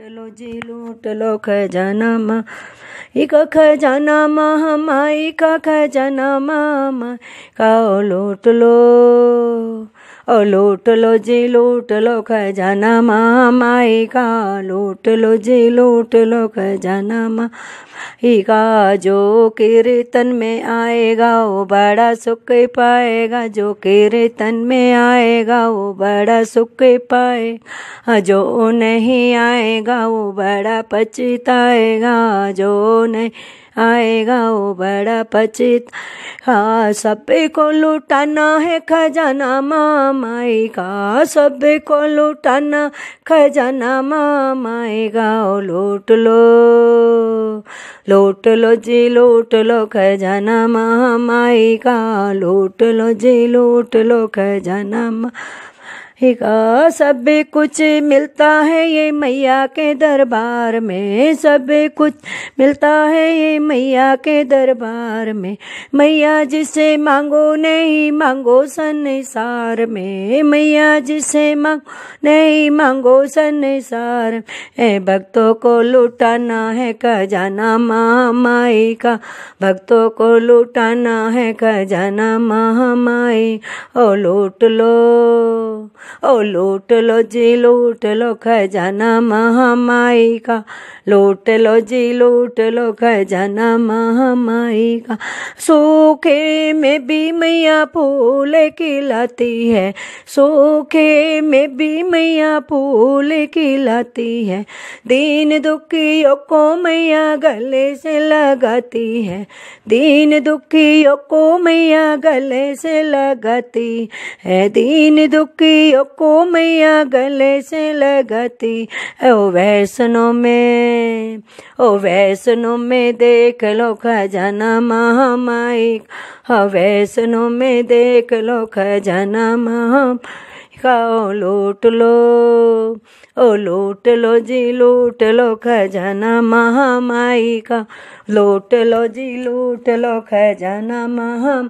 लो जी लूट लो खजाना मा। का खजाना मा माई का खजाना मा का लूट लो ओ लूट लो जी, लूट लो खजाना माई का। लूट लो जी, लूट लो खजाना माँ। ही का जो कीर्तन में आएगा, वो बड़ा सुख पाएगा। जो कीर्तन में आएगा, वो बड़ा सुख पाएगा। जो नहीं आएगा, वो बड़ा पछताएगा। जो नहीं आएगा वो बड़ा पचित। हाँ सभी को लुटाना है खजाना माई का। सभी को लुटाना, खजाना का। ओ लूट लो लूट लो जी, लूट लो खजाना माई का। लूट लो जी, लूट लो खजाना मा का सब कुछ मिलता है ये मैया के दरबार में। सब कुछ मिलता है ये मैया के दरबार में। मैया जिसे मांगो नहीं, मांगो संसार में। मैया जिसे मांगो नहीं, मांगो संसार ए भक्तों को लुटाना है खजाना माँ माई का। भक्तों को लुटाना है खजाना माँ माई ओ लूट लो। ओ लूट लो जी, लूट लो खजाना महामाई का। लूट लो जी, लोट लो खजाना महामाई का। सूखे में भी मैया फूल खिलाती है। सूखे में भी मैया फूल खिलाती है। दीन दुखियों को मैया गले से लगाती है। दीन दुखियों को मैया गले से लगाती है। दीन दुखियों को मैया गले से लगाती, ओ वैष्णो में, ओ वैष्णो में देख लो खजाना महामाई हाँ वैष्णो में देख लो खजाना महा का ओ लूट लो, ओ लूट लो जी, लूट लो खजाना महामाई का, लूट लो जी, लूट लो खजाना महा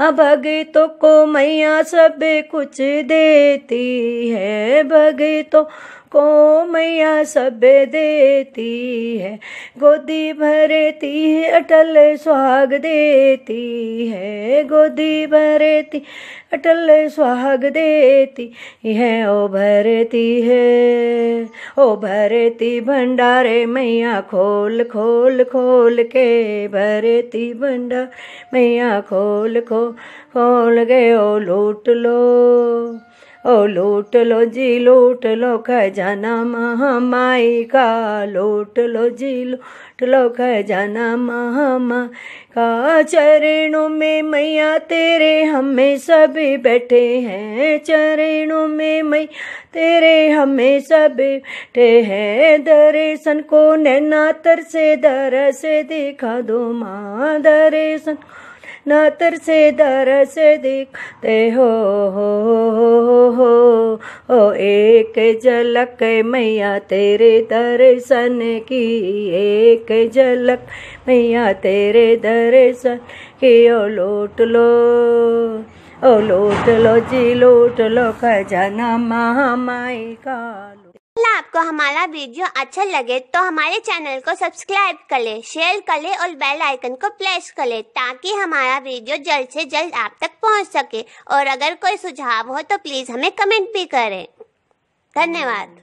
भगतों को मैया सब कुछ देती है भगतों को मैया सब देती है, गोदी भरती है, अटल सुहाग देती है, गोदी भरती, अटल सुहाग देती है, ओ भरती है, ओ भरती भंडारे मैया खोल खोल खोल के भरती भंडार मैया खोल खो, खोल गए, ओ लूट लो। ओ लोट लो जी, लोट लो खजाना, महामाई का, लोट लो जी, लोट लो खजाना महामा का। चरणों में मैया तेरे, हमें सभी बैठे हैं। चरणों में मैं तेरे, हमें सब बैठे हैं। दर्शन को नैना तर से, दर से दिखा दो माँ, दर्शन नातर से दर से दिखते हो हो हो हो ओ एक झलक मैया तेरे दर्शन की, एक झलक मैया तेरे दर्शन की। ओ लूट लो, ओ लूट लो, जी लूट लो, खजाना महामाई का आपको हमारा वीडियो अच्छा लगे तो हमारे चैनल को सब्सक्राइब कर ले शेयर कर ले और बेल आइकन को प्रेस कर ले ताकि हमारा वीडियो जल्द से जल्द आप तक पहुँच सके। और अगर कोई सुझाव हो तो प्लीज़ हमें कमेंट भी करें। धन्यवाद।